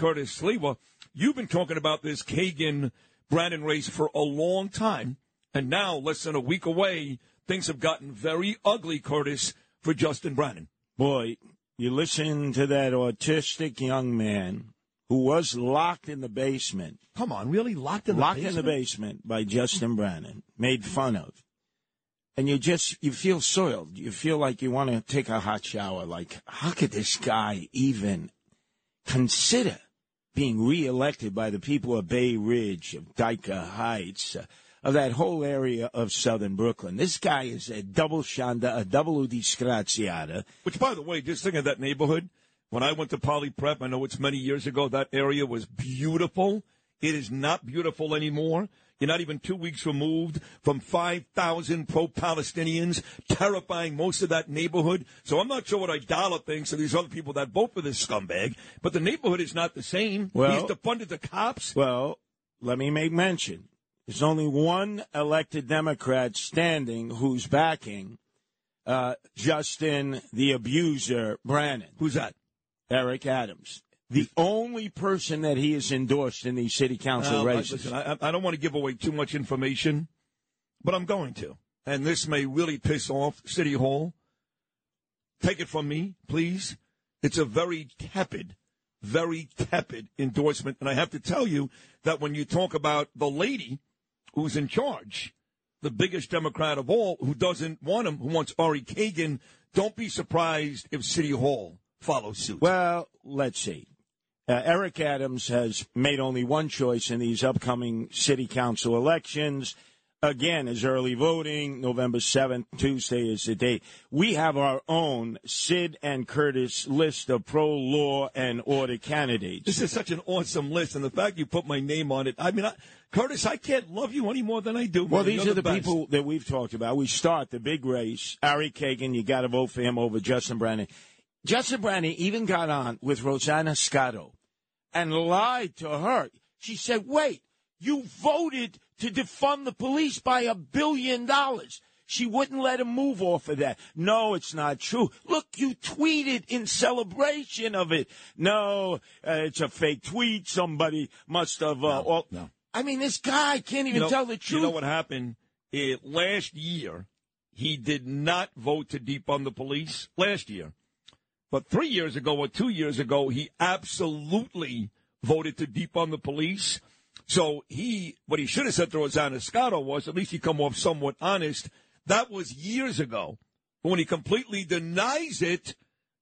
Curtis Sliwa. You've been talking about this Kagan Brannan race for a long time, and now, less than a week away, things have gotten very ugly, Curtis, for Justin Brannan. Boy, you listen to that autistic young man who was locked in the basement. Come on, really locked in the locked basement? in the basement by Justin Brannan, made fun of. And you just you feel soiled. You feel like you want to take a hot shower. Like, how could this guy even consider being reelected by the people of Bay Ridge, of Dyker Heights, uh, of that whole area of southern Brooklyn? This guy is a double shanda, a double disgraziata. Which, by the way, just think of that neighborhood. When I went to Poly Prep, I know it's many years ago, that area was beautiful. It is not beautiful anymore. You're not even two weeks removed from 5,000 pro-Palestinians terrifying most of that neighborhood. So I'm not sure what Aidala thinks of these other people that vote for this scumbag, but the neighborhood is not the same. Well- He's defunded the cops. Well, let me make mention. There's only one elected Democrat standing who's backing uh, Justin the abuser Brannan. Who's that? Eric Adams. The only person that he has endorsed in these city council races. listen, I, I don't want to give away too much information, but I'm going to. And this may really piss off City Hall. Take it from me, please. It's a very tepid, very tepid endorsement. And I have to tell you that when you talk about the lady who's in charge, the biggest Democrat of all, who doesn't want him, who wants Ari Kagan, don't be surprised if City Hall follows suit. Well, let's see. Uh, Eric Adams has made only one choice in these upcoming city council elections. Again, is early voting. November 7th, Tuesday is the date. We have our own Sid and Curtis list of pro law and order candidates. This is such an awesome list, and the fact you put my name on it. I mean, I, Curtis, I can't love you any more than I do. Well, man. these You're are the, best. people that we've talked about. We start the big race. Ari Kagan, you got to vote for him over Justin Brannan. Justin Brannan even got on with Rosanna Scotto and lied to her. She said, wait, you voted to defund the police by a billion dollars. She wouldn't let him move off of that. No, it's not true. Look, you tweeted in celebration of it. No, uh, it's a fake tweet. Somebody must have. Uh, all- no. I mean, this guy can't even You know- tell the truth. You know what happened? Eh, last year, he did not vote to defund the police. Last year. But three years ago or two years ago, he absolutely voted to defund the police. So he, what he should have said to Rosanna Scotto was, at least he come off somewhat honest. That was years ago. But when he completely denies it,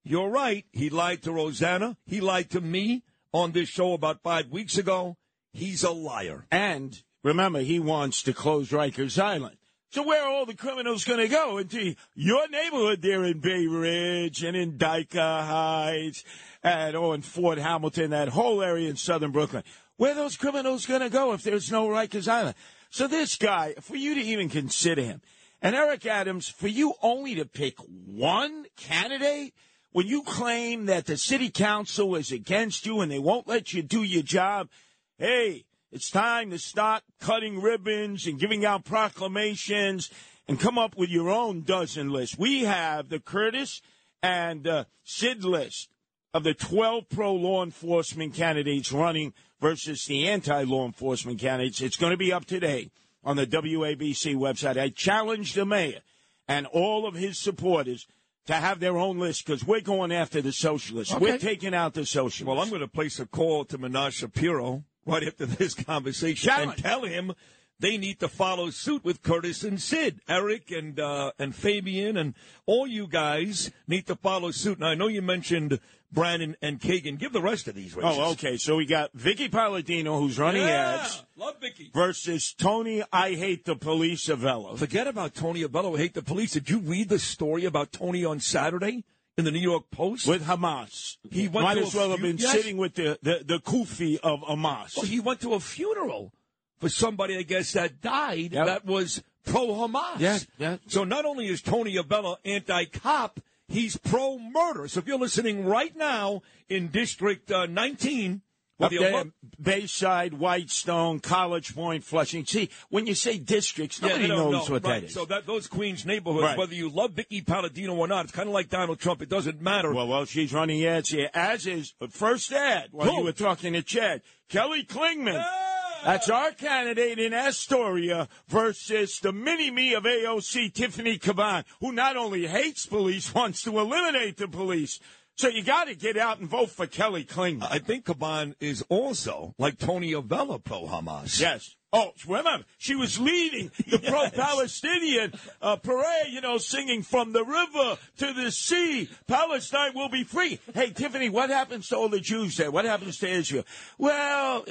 you're right. He lied to Rosanna. He lied to me on this show about five weeks ago. He's a liar. And remember, he wants to close Rikers Island. So where are all the criminals going to go? Into your neighborhood there in Bay Ridge and in Dyker Heights and oh, in Fort Hamilton, that whole area in southern Brooklyn. Where are those criminals going to go if there's no Rikers Island? So this guy, for you to even consider him, and Eric Adams, for you only to pick one candidate when you claim that the city council is against you and they won't let you do your job, hey, it's time to start cutting ribbons and giving out proclamations and come up with your own dozen list. We have the Curtis and uh, Sid list of the 12 pro law enforcement candidates running versus the anti law enforcement candidates. It's going to be up today on the WABC website. I challenge the mayor and all of his supporters to have their own list because we're going after the socialists. We're taking out the socialists. Well, I'm going to place a call to Menashe Shapiro right after this conversation Challenge. and tell him they need to follow suit with Curtis and Sid, Eric and uh, and Fabian, and all you guys need to follow suit. Now, I know you mentioned Brandon and Kagan. Give the rest of these races. Oh, okay. So we got Vicky Palladino, who's running Yeah, ads, love Vicky. versus Tony I Hate the Police Avella. Forget about Tony Avella. Hate the police. Did you read the story about Tony on Saturday in the New York Post? With Hamas. He went Might as well have been yes. sitting with the, the, the kufi of Hamas. Well, he went to a funeral for somebody, I guess, that died Yep. that was pro Hamas. Yeah, yeah. So not only is Tony Avella anti cop, he's pro murder. So if you're listening right now in District uh, 19, You there, love- Bayside, Whitestone, College Point, Flushing. See, when you say districts, nobody Yeah, knows no, what right. that is. So that those Queens neighborhoods, Right. whether you love Vicky Palladino or not, it's kind of like Donald Trump. It doesn't matter. well, well, she's running ads here, as is but first ad while Who? you were talking to Chad. Kelly Klingman. Ah! That's our candidate in Astoria versus the mini me of AOC, Tiffany Caban, who not only hates police, wants to eliminate the police. So you got to get out and vote for Kelly Klingman. I think Caban is also like Tony Avella pro Hamas. Yes. Oh, remember, she was leading the pro-Palestinian uh, parade, you know, singing from the river to the sea, Palestine will be free. Hey, Tiffany, what happens to all the Jews there? What happens to Israel? Well,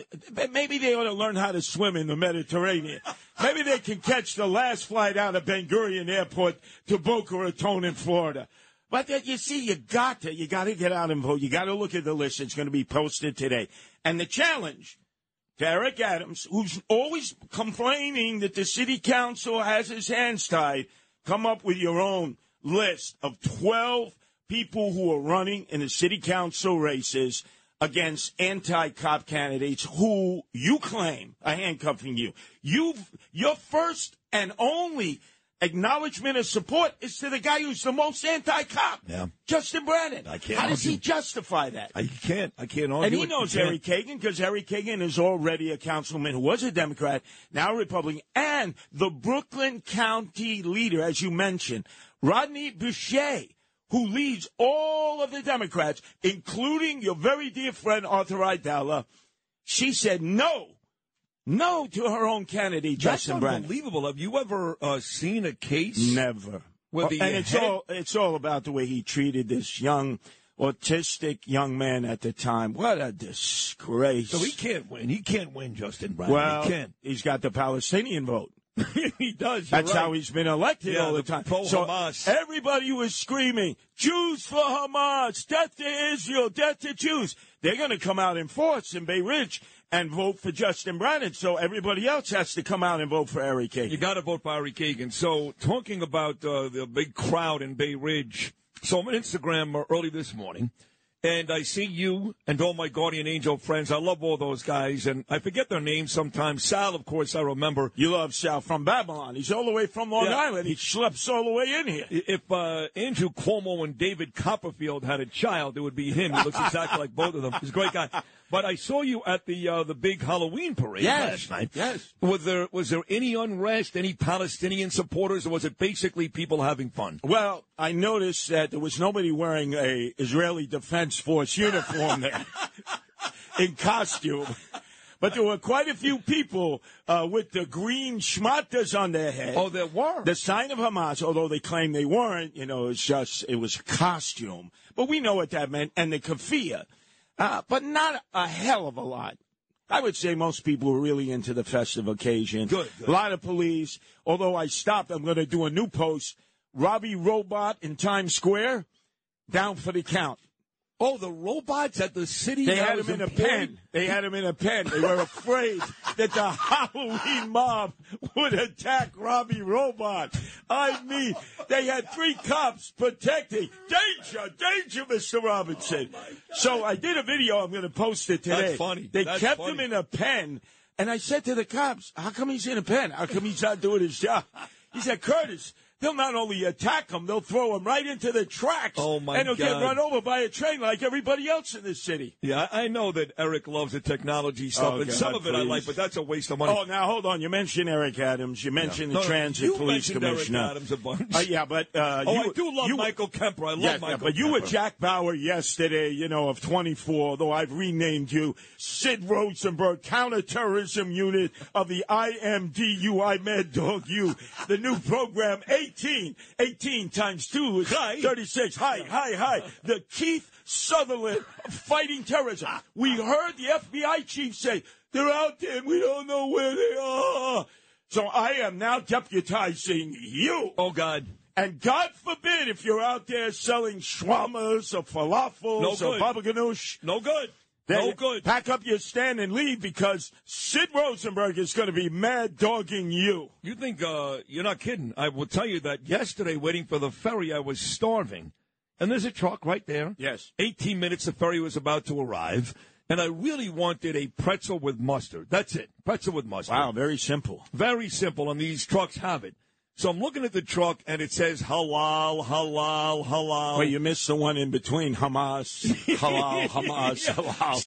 maybe they ought to learn how to swim in the Mediterranean. Maybe they can catch the last flight out of Ben Gurion Airport to Boca Raton in Florida. But you see, you got to, you got to get out and vote. You got to look at the list. It's going to be posted today. And the challenge to Eric Adams, who's always complaining that the city council has his hands tied, come up with your own list of 12 people who are running in the city council races against anti-cop candidates who you claim are handcuffing you. You've, your first and only acknowledgement of support is to the guy who's the most anti-cop, Yeah. Justin Brennan. I can't How does he justify that? I can't. I can't argue. And he knows Ari Kagan because Ari Kagan is already a councilman who was a Democrat, now a Republican, and the Brooklyn County leader, as you mentioned, Rodney Boucher, who leads all of the Democrats, including your very dear friend Arthur Aidala. She said no, no to her own candidate, That's Justin Brennan. unbelievable. Have you ever uh, seen a case? Never. With the and it's head- all it's all about the way he treated this young autistic young man at the time. What a disgrace. So he can't win. He can't win, Justin Brown. well, he can't. he's got the Palestinian vote. he does. That's right. how he's been elected Yeah, all the the time. pro-Hamas. Everybody was screaming, Jews for Hamas, death to Israel, death to Jews. They're going to come out in force in Bay Ridge and vote for Justin Brennan. So everybody else has to come out and vote for Eric Kagan. You got to vote for Ari Kagan. So, talking about uh, the big crowd in Bay Ridge. So, I'm on Instagram uh, early this morning, and I see you and all my guardian angel friends. I love all those guys, and I forget their names sometimes. Sal, of course, I remember. You love Sal from Babylon. He's all the way from Long Yeah. Island. He schleps all the way in here. If uh, Andrew Cuomo and David Copperfield had a child, it would be him. He looks exactly like both of them. He's a great guy. But I saw you at the uh, the big Halloween parade Yes, last night. yes. Was there was there any unrest, any Palestinian supporters, or was it basically people having fun? Well, I noticed that there was nobody wearing a Israeli Defense Force uniform there in costume. But there were quite a few people uh, with the green schmatas on their head. Oh, there were. The sign of Hamas, although they claim they weren't, you know, it's just, it was a costume. But we know what that meant. And the kafia. Uh, but not a hell of a lot. I would say most people were really into the festive occasion. Good, good. A lot of police. Although I stopped, I'm going to do a new post. Robbie Robot in Times Square, down for the count. Oh, the robots at the city. They had him in a pen. They had him in a pen. They were afraid that the Halloween mob would attack Robbie Robot. I mean, they had three cops protecting. Danger, danger, Mr. Robinson. Oh, so I did a video. I'm going to post it today. That's funny. They That's kept funny. him in a pen. And I said to the cops, how come he's in a pen? How come he's not doing his job? He said, Curtis, they'll not only attack him, they'll throw him right into the tracks. Oh, my And he'll get run over by a train like everybody else in this city. Yeah, I know that Eric loves the technology stuff, Oh, and some God, of it I like, but that's a waste of money. Oh, now hold on. You mentioned Eric Adams. You mentioned No, the no, Transit you Police mentioned Eric Commissioner. Adams a bunch. Uh, yeah, but uh, oh, you, I do love you, Michael Kemper. I love Yeah, yeah, Michael. but you were. Jack Bauer yesterday, you know, of 24, though I've renamed you Sid Rosenberg, Counterterrorism Unit of the IMDU, I Mad Dog U. The new program, 18, 18 times 2 is Hi. 36. Hi, hi, hi. The Keith Sutherland of fighting terrorism. We heard the FBI chief say, they're out there and we don't know where they are. So I am now deputizing you. Oh God. And God forbid if you're out there selling shawarmas or falafels No or baba ganoush, No good. Then no good. pack up your stand and leave because Sid Rosenberg is going to be mad dogging you. You think uh, you're not kidding? I will tell you that yesterday, waiting for the ferry, I was starving, and there's a truck right there. Yes. 18 minutes, the ferry was about to arrive. and I really wanted a pretzel with mustard. That's it, pretzel with mustard. Wow, very simple. Very simple, and these trucks have it. So I'm looking at the truck, and it says halal, halal, halal. Well, you missed the one in between Hamas, halal, Hamas, halal.